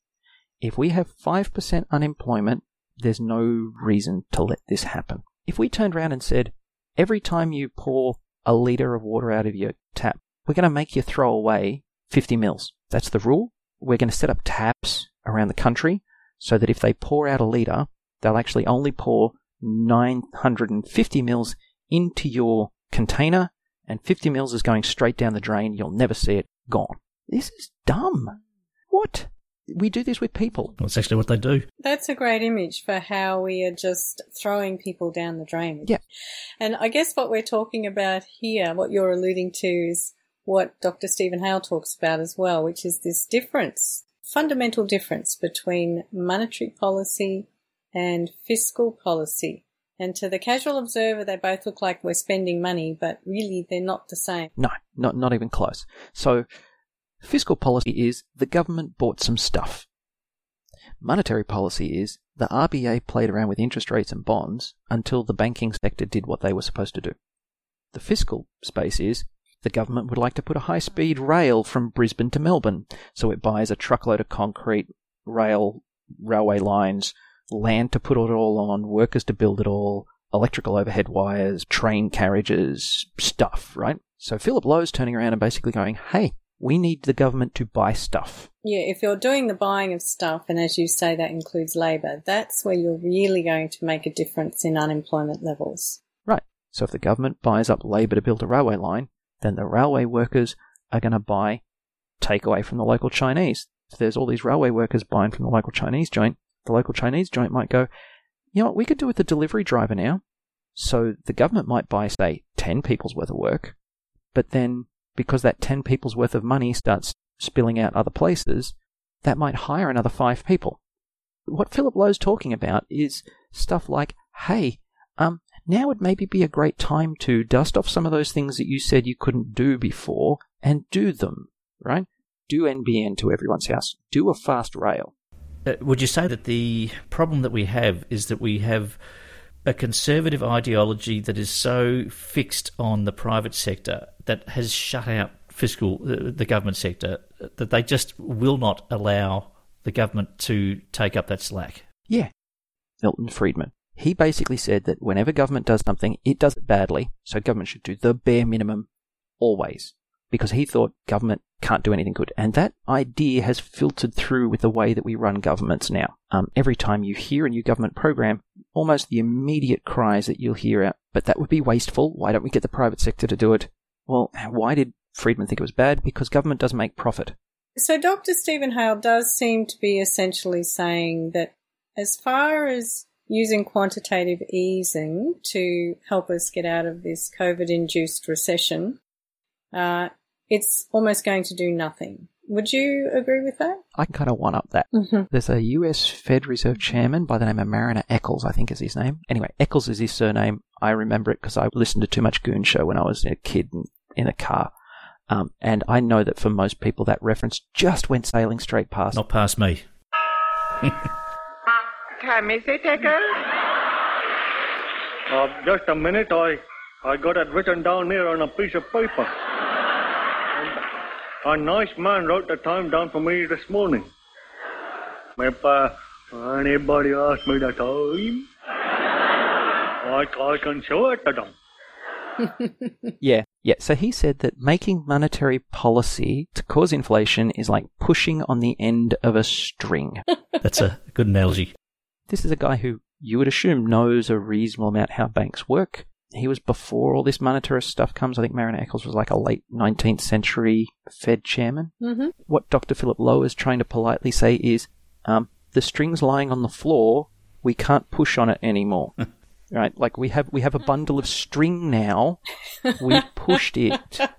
If we have 5% unemployment, there's no reason to let this happen. If we turned around and said, every time you pour a litre of water out of your tap, we're going to make you throw away 50 mils. That's the rule. We're going to set up taps around the country so that if they pour out a litre, they'll actually only pour 950 mils into your container, and 50 mils is going straight down the drain. You'll never see it gone. This is dumb. What? We do this with people. That's actually what they do. That's a great image for how we are just throwing people down the drain. Yeah. And I guess what we're talking about here, what you're alluding to is what Dr. Steven Hail talks about as well, which is this difference, fundamental difference between monetary policy and fiscal policy. And to the casual observer, they both look like we're spending money, but really they're not the same. No, not not even close. So fiscal policy is the government bought some stuff. Monetary policy is the RBA played around with interest rates and bonds until the banking sector did what they were supposed to do. The fiscal space is the government would like to put a high speed rail from Brisbane to Melbourne, so it buys a truckload of concrete, rail, railway lines, land to put it all on, workers to build it all, electrical overhead wires, train carriages, stuff, right? So Philip Lowe's turning around and basically going, hey, we need the government to buy stuff. Yeah, if you're doing the buying of stuff, and as you say, that includes labour, that's where you're really going to make a difference in unemployment levels. Right. So if the government buys up labour to build a railway line, then the railway workers are going to buy takeaway from the local Chinese. If there's all these railway workers buying from the local Chinese joint, the local Chinese joint might go, you know what, we could do with the delivery driver now. So the government might buy, say, 10 people's worth of work, but then because that 10 people's worth of money starts spilling out other places, that might hire another five people. What Philip Lowe's talking about is stuff like, hey, um, now would maybe be a great time to dust off some of those things that you said you couldn't do before and do them, right? Do NBN to everyone's house. Do a fast rail. Uh, would you say that the problem that we have is that we have a conservative ideology that is so fixed on the private sector that has shut out fiscal uh, the government sector that they just will not allow the government to take up that slack. Yeah. Milton Friedman. He basically said that whenever government does something, it does it badly, so government should do the bare minimum always. Because he thought government can't do anything good. And that idea has filtered through with the way that we run governments now. Um, every time you hear a new government program, almost the immediate cries that you'll hear out, but that would be wasteful. Why don't we get the private sector to do it? Well, why did Friedman think it was bad? Because government doesn't make profit. So Dr. Steven Hail does seem to be essentially saying that as far as using quantitative easing to help us get out of this COVID induced recession, uh, it's almost going to do nothing. Would you agree with that? I can kind of one up that. Mhm. There's a US Fed Reserve chairman by the name of Marriner Eccles, I think is his name. Anyway, Eccles is his surname. I remember it because I listened to too much Goon Show when I was a kid in, in a car. Um, and I know that for most people, that reference just went sailing straight past. Not past me. Time is it, Eccles? Uh, just a minute, I, I got it written down here on a piece of paper. A nice man wrote the time down for me this morning. If uh, anybody asks me the time, I, I can show it to them. Yeah, yeah. So he said that making monetary policy to cause inflation is like pushing on the end of a string. That's a good analogy. This is a guy who you would assume knows a reasonable amount how banks work. he was before all this monetarist stuff comes. I think Marion Eccles was like a late 19th century Fed chairman. Mm-hmm. What Dr. Philip Lowe is trying to politely say is um, the string's lying on the floor. We can't push on it anymore. right? Like we have we have a bundle of string now. We've pushed it.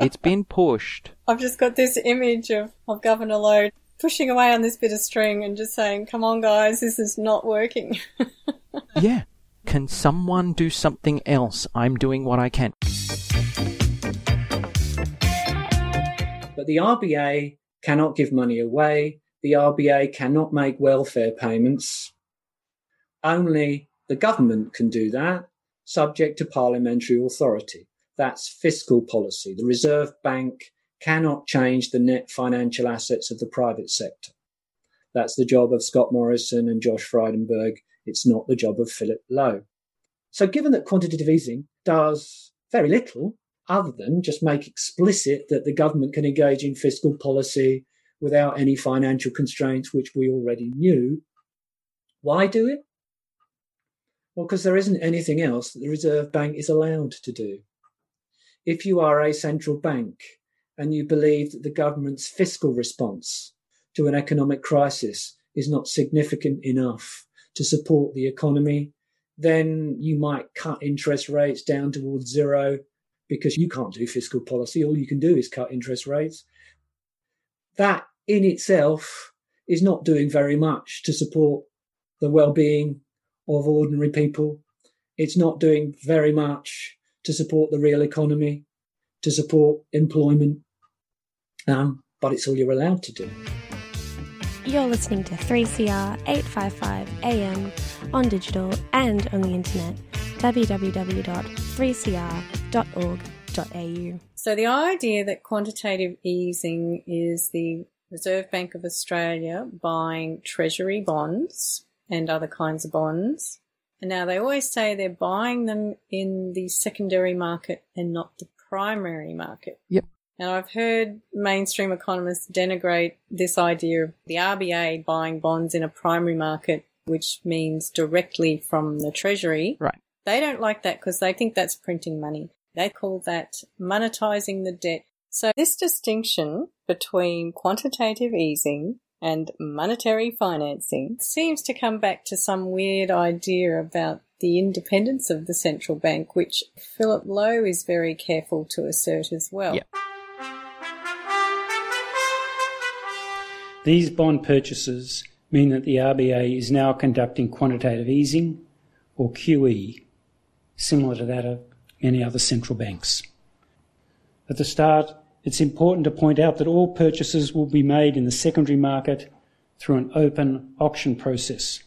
It's been pushed. I've just got this image of, of Governor Lowe pushing away on this bit of string and just saying, come on, guys, this is not working. yeah. Can someone do something else? I'm doing what I can. But the RBA cannot give money away. The RBA cannot make welfare payments. Only the government can do that, subject to parliamentary authority. That's fiscal policy. The Reserve Bank cannot change the net financial assets of the private sector. That's the job of Scott Morrison and Josh Frydenberg. It's not the job of Philip Lowe. So, given that quantitative easing does very little other than just make explicit that the government can engage in fiscal policy without any financial constraints, which we already knew, why do it? Well, because there isn't anything else that the Reserve Bank is allowed to do. If you are a central bank and you believe that the government's fiscal response to an economic crisis is not significant enough to support the economy, then you might cut interest rates down towards zero because you can't do fiscal policy. All you can do is cut interest rates. That in itself is not doing very much to support the well-being of ordinary people. It's not doing very much to support the real economy, to support employment, um, but it's all you're allowed to do. You're listening to 3CR 855 AM on digital and on the internet www.3cr.org.au. So the idea that quantitative easing is the Reserve Bank of Australia buying treasury bonds and other kinds of bonds. And now they always say they're buying them in the secondary market and not the primary market. Yep. Now I've heard mainstream economists denigrate this idea of the RBA buying bonds in a primary market, which means directly from the Treasury. Right. They don't like that because they think that's printing money. They call that monetizing the debt. So this distinction between quantitative easing and monetary financing seems to come back to some weird idea about the independence of the central bank, which Philip Lowe is very careful to assert as well. Yep. These bond purchases mean that the RBA is now conducting quantitative easing, or QE, similar to that of many other central banks. At the start, it's important to point out that all purchases will be made in the secondary market through an open auction process.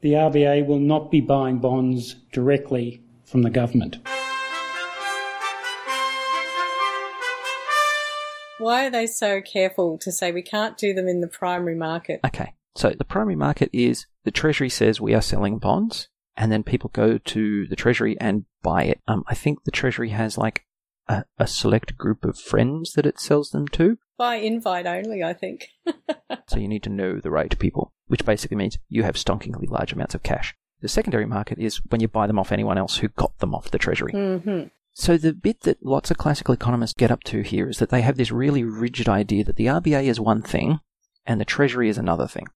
The RBA will not be buying bonds directly from the government. Why are they so careful to say we can't do them in the primary market? Okay. So the primary market is the Treasury says we are selling bonds, and then people go to the Treasury and buy it. Um, I think the Treasury has like a, a select group of friends that it sells them to. By invite only, I think. so you need to know the right people, which basically means you have stonkingly large amounts of cash. The secondary market is when you buy them off anyone else who got them off the Treasury. Mm-hmm. So the bit that lots of classical economists get up to here is that they have this really rigid idea that the RBA is one thing and the Treasury is another thing.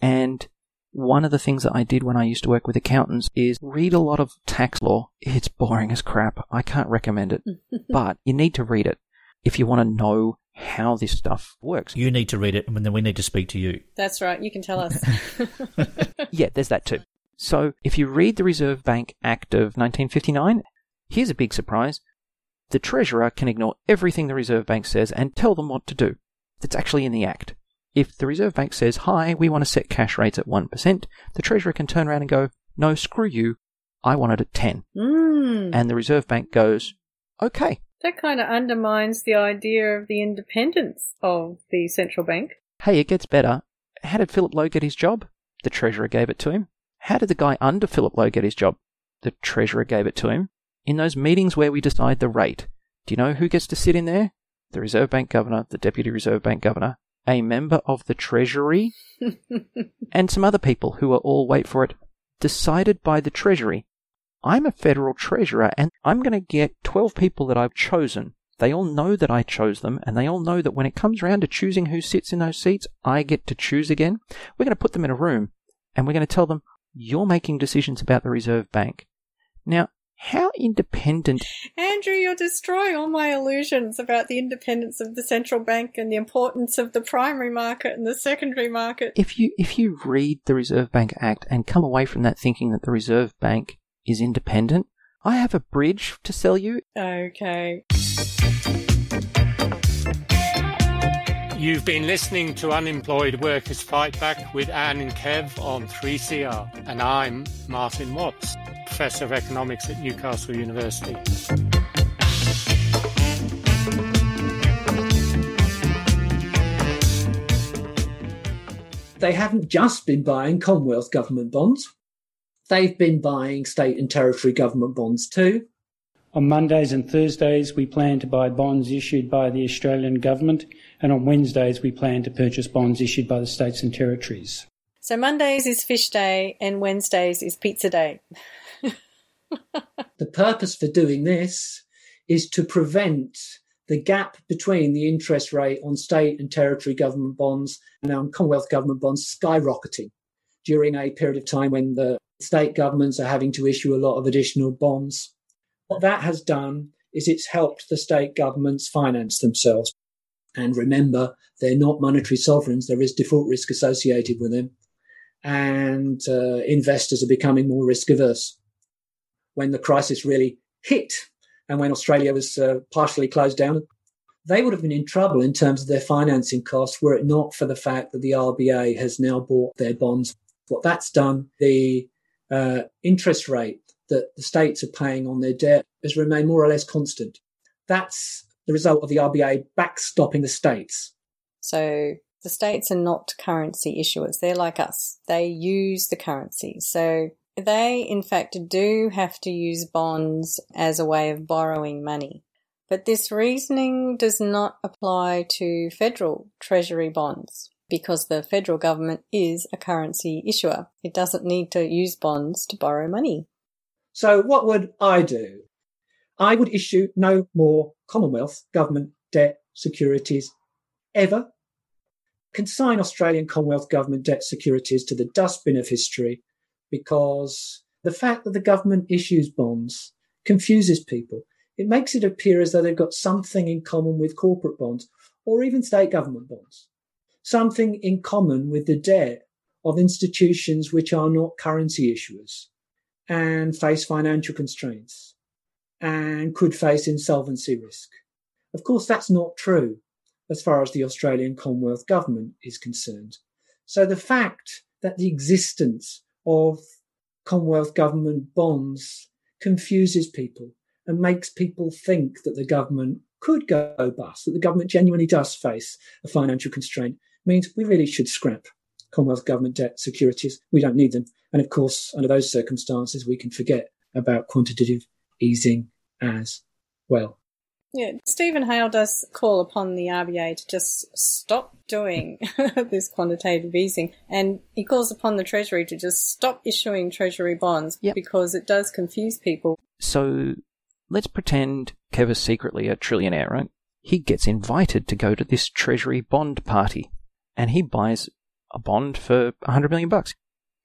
And one of the things that I did when I used to work with accountants is read a lot of tax law. It's boring as crap. I can't recommend it, but you need to read it if you want to know how this stuff works. You need to read it, and then we need to speak to you. That's right. You can tell us. yeah, there's that too. So if you read the Reserve Bank Act of 1959, here's a big surprise. The Treasurer can ignore everything the Reserve Bank says and tell them what to do. That's actually in the Act. If the Reserve Bank says, hi, we want to set cash rates at 1%, the Treasurer can turn around and go, no, screw you, I want it at 10. Mm. And the Reserve Bank goes, okay. That kind of undermines the idea of the independence of the central bank. Hey, it gets better. How did Philip Lowe get his job? The Treasurer gave it to him. How did the guy under Philip Lowe get his job? The Treasurer gave it to him. In those meetings where we decide the rate, do you know who gets to sit in there? The Reserve Bank Governor, the Deputy Reserve Bank Governor, a member of the Treasury, and some other people who are all, wait for it, decided by the Treasury. I'm a federal treasurer and I'm going to get 12 people that I've chosen. They all know that I chose them and they all know that when it comes around to choosing who sits in those seats, I get to choose again. We're going to put them in a room and we're going to tell them, you're making decisions about the Reserve Bank. Now, how independent? Andrew, you're destroying all my illusions about the independence of the central bank and the importance of the primary market and the secondary market. If you if you read the Reserve Bank Act and come away from that thinking that the Reserve Bank is independent, I have a bridge to sell you. Okay. You've been listening to Unemployed Workers Fight Back with Anne and Kev on 3CR, and I'm Martin Watts, Professor of Economics at Newcastle University. They haven't just been buying Commonwealth government bonds, they've been buying state and territory government bonds too. On Mondays and Thursdays, we plan to buy bonds issued by the Australian Government, and on Wednesdays, we plan to purchase bonds issued by the states and territories. So Mondays is fish day and Wednesdays is pizza day. The purpose for doing this is to prevent the gap between the interest rate on state and territory government bonds and on Commonwealth government bonds skyrocketing during a period of time when the state governments are having to issue a lot of additional bonds what that has done is it's helped the state governments finance themselves. And remember, they're not monetary sovereigns. There is default risk associated with them. And uh, investors are becoming more risk averse. When the crisis really hit and when Australia was uh, partially closed down, they would have been in trouble in terms of their financing costs were it not for the fact that the RBA has now bought their bonds. What that's done, the uh, interest rate that the states are paying on their debt has remained more or less constant. That's the result of the RBA backstopping the states. So the states are not currency issuers. They're like us. They use the currency. So they, in fact, do have to use bonds as a way of borrowing money. But this reasoning does not apply to federal treasury bonds because the federal government is a currency issuer. It doesn't need to use bonds to borrow money. So what would I do? I would issue no more Commonwealth government debt securities ever. Consign Australian Commonwealth government debt securities to the dustbin of history because the fact that the government issues bonds confuses people. It makes it appear as though they've got something in common with corporate bonds or even state government bonds, something in common with the debt of institutions which are not currency issuers and face financial constraints and could face insolvency risk. Of course, that's not true as far as the Australian Commonwealth Government is concerned. So the fact that the existence of Commonwealth Government bonds confuses people and makes people think that the government could go bust, that the government genuinely does face a financial constraint, means we really should scrap Commonwealth Government debt securities. We don't need them. And of course, under those circumstances, we can forget about quantitative easing as well. Yeah, Steven Hail does call upon the RBA to just stop doing this quantitative easing, and he calls upon the Treasury to just stop issuing Treasury bonds yep. because it does confuse people. So let's pretend Kev is secretly a trillionaire, right? He gets invited to go to this Treasury bond party, and he buys a bond for a hundred million bucks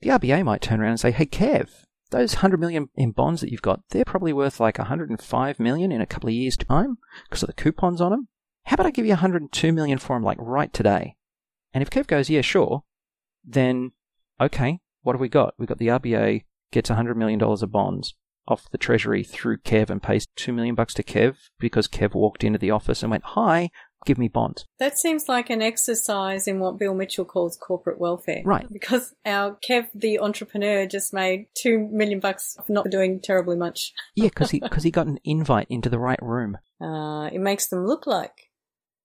the RBA might turn around and say, hey, Kev, those 100 million in bonds that you've got, they're probably worth like 105 million in a couple of years' time because of the coupons on them. How about I give you 102 million for them like right today? And if Kev goes, yeah, sure, then okay, what have we got? We've got the RBA gets $100 million of bonds off the Treasury through Kev and pays 2 million bucks to Kev because Kev walked into the office and went, hi, give me bonds. That seems like an exercise in what Bill Mitchell calls corporate welfare. Right. Because our Kev, the entrepreneur, just made two million bucks of not doing terribly much. yeah, because he, cause he got an invite into the right room. Uh, it makes them look like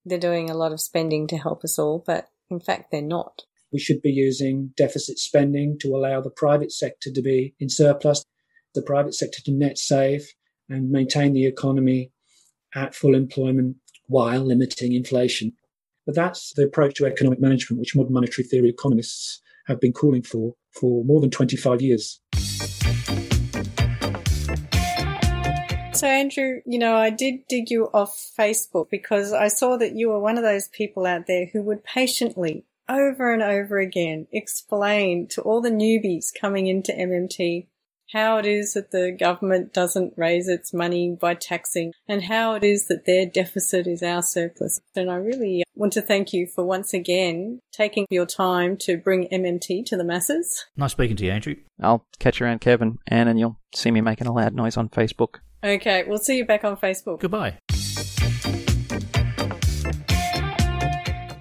they're doing a lot of spending to help us all, but in fact they're not. We should be using deficit spending to allow the private sector to be in surplus, the private sector to net save and maintain the economy at full employment while limiting inflation. But that's the approach to economic management which modern monetary theory economists have been calling for for more than 25 years. So, Andrew, you know, I did dig you off Facebook because I saw that you were one of those people out there who would patiently, over and over again, explain to all the newbies coming into MMT how it is that the government doesn't raise its money by taxing and how it is that their deficit is our surplus. And I really want to thank you for once again taking your time to bring MMT to the masses. Nice speaking to you, Andrew. I'll catch you around Kevin, Anne, and you'll see me making a loud noise on Facebook. Okay, we'll see you back on Facebook. Goodbye.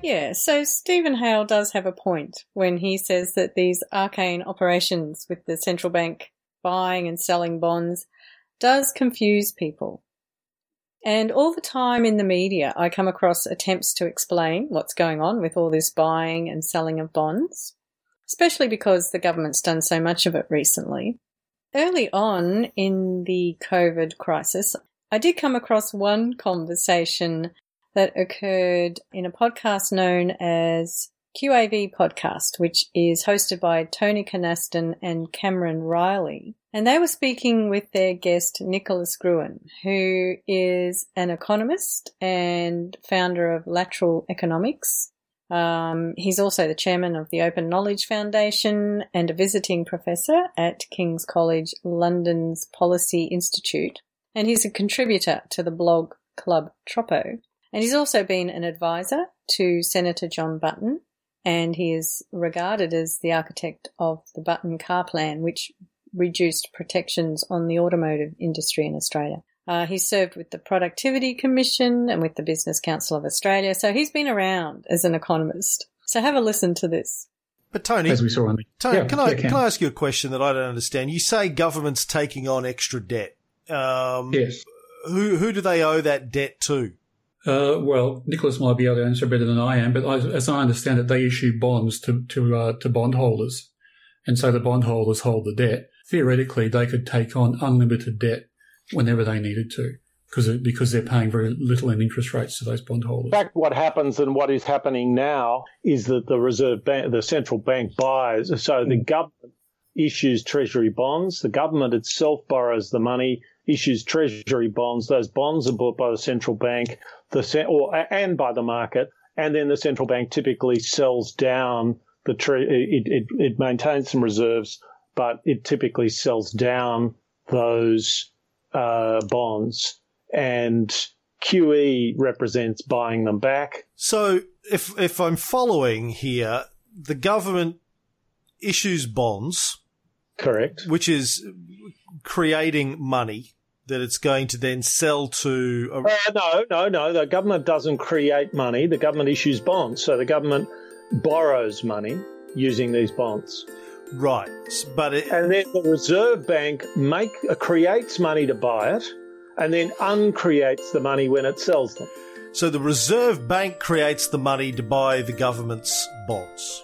Yeah, so Steven Hail does have a point when he says that these arcane operations with the central bank buying and selling bonds does confuse people. And all the time in the media, I come across attempts to explain what's going on with all this buying and selling of bonds, especially because the government's done so much of it recently. Early on in the COVID crisis, I did come across one conversation that occurred in a podcast known as QAV podcast, which is hosted by Tony Kynaston and Cameron Reilly. And they were speaking with their guest, Nicholas Gruen, who is an economist and founder of Lateral Economics. Um, he's also the chairman of the Open Knowledge Foundation and a visiting professor at King's College London's Policy Institute. And he's a contributor to the blog Club Troppo. And he's also been an advisor to Senator John Button and he is regarded as the architect of the Button Car Plan, which reduced protections on the automotive industry in Australia. Uh, he served with the Productivity Commission and with the Business Council of Australia, so he's been around as an economist. So have a listen to this. But Tony, as we saw on the Tony, yeah, can I yeah, can. I ask you a question that I don't understand? You say government's taking on extra debt. Um, yes. Who who do they owe that debt to? Uh, well, Nicholas might be able to answer better than I am, but I, as I understand it, they issue bonds to to uh, to bondholders, and so the bondholders hold the debt. Theoretically, they could take on unlimited debt whenever they needed to, because because they're paying very little in interest rates to those bondholders. In fact, what happens and what is happening now is that the Reserve Bank, the central bank buys. So the government issues treasury bonds. The government itself borrows the money, issues treasury bonds. Those bonds are bought by the central bank the or and by the market, and then the central bank typically sells down the tre- it, it, it maintains some reserves, but it typically sells down those uh, bonds, and QE represents buying them back. So, if if I'm following here, the government issues bonds, correct, which is creating money that it's going to then sell to. A- uh, no, no, no. The government doesn't create money. The government issues bonds. So the government borrows money using these bonds. Right, but it- and then the Reserve Bank make uh, creates money to buy it, and then uncreates the money when it sells them. So the Reserve Bank creates the money to buy the government's bonds.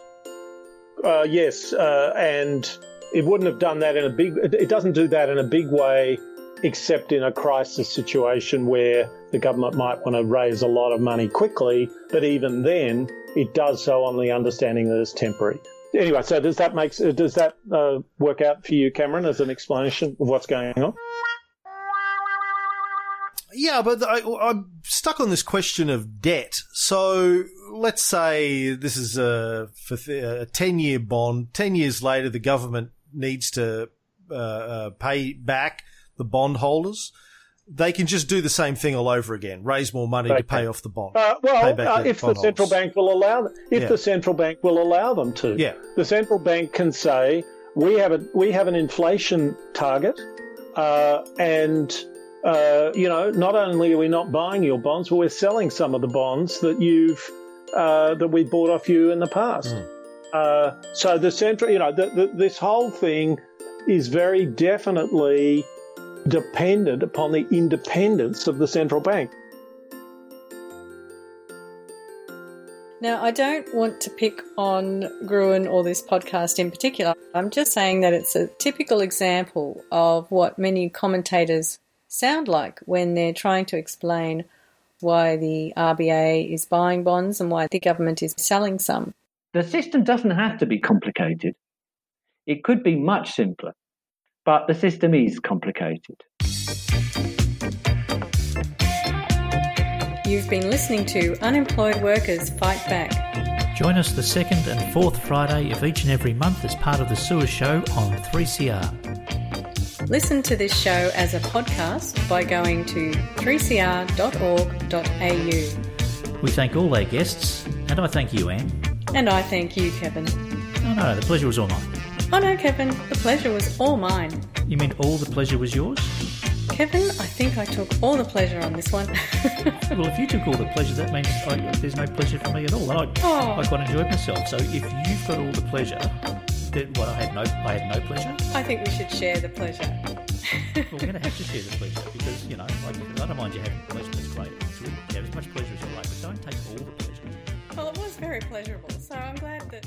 Uh, yes, uh, and it wouldn't have done that in a big. It doesn't do that in a big way except in a crisis situation where the government might want to raise a lot of money quickly, but even then, it does so on the understanding that it's temporary. Anyway, so does that make does that uh, work out for you, Cameron, as an explanation of what's going on? Yeah, but I, I'm stuck on this question of debt. So let's say this is a, a 10 year bond. 10 years later, the government needs to uh, uh, pay back the bondholders. They can just do the same thing all over again, raise more money Okay. to pay off the bond. Uh, well, uh, the if the bondholders. central bank will allow, if Yeah. the central bank will allow them to, Yeah. the central bank can say we have a we have an inflation target, uh, and uh, you know not only are we not buying your bonds, but we're selling some of the bonds that you've uh, that we bought off you in the past. Uh, so the central, you know, the, the, this whole thing is very definitely dependent upon the independence of the central bank. Now, I don't want to pick on Gruen or this podcast in particular. I'm just saying that it's a typical example of what many commentators sound like when they're trying to explain why the RBA is buying bonds and why the government is selling some. The system doesn't have to be complicated. It could be much simpler, but the system is complicated. You've been listening to Unemployed Workers Fight Back. Join us the second and fourth Friday of each and every month as part of the Sewer Show on 3CR. Listen to this show as a podcast by going to 3cr.org.au. We thank all our guests, and I thank you, Anne. And I thank you, Kevin. Oh no, the pleasure was all mine. Oh no, Kevin, the pleasure was all mine. You mean all the pleasure was yours? Kevin, I think I took all the pleasure on this one. well, if you took all the pleasure, that means I, there's no pleasure for me at all. And I, Oh. I quite enjoyed myself. So if you've got all the pleasure, then what I had no, I had no pleasure. I think we should share the pleasure. Well, we're going to have to share the pleasure because you know, like, I don't mind you having pleasure. That's great. It's really, have as much pleasure as you like, but don't take all the pleasure. Well, it was very pleasurable, so I'm glad that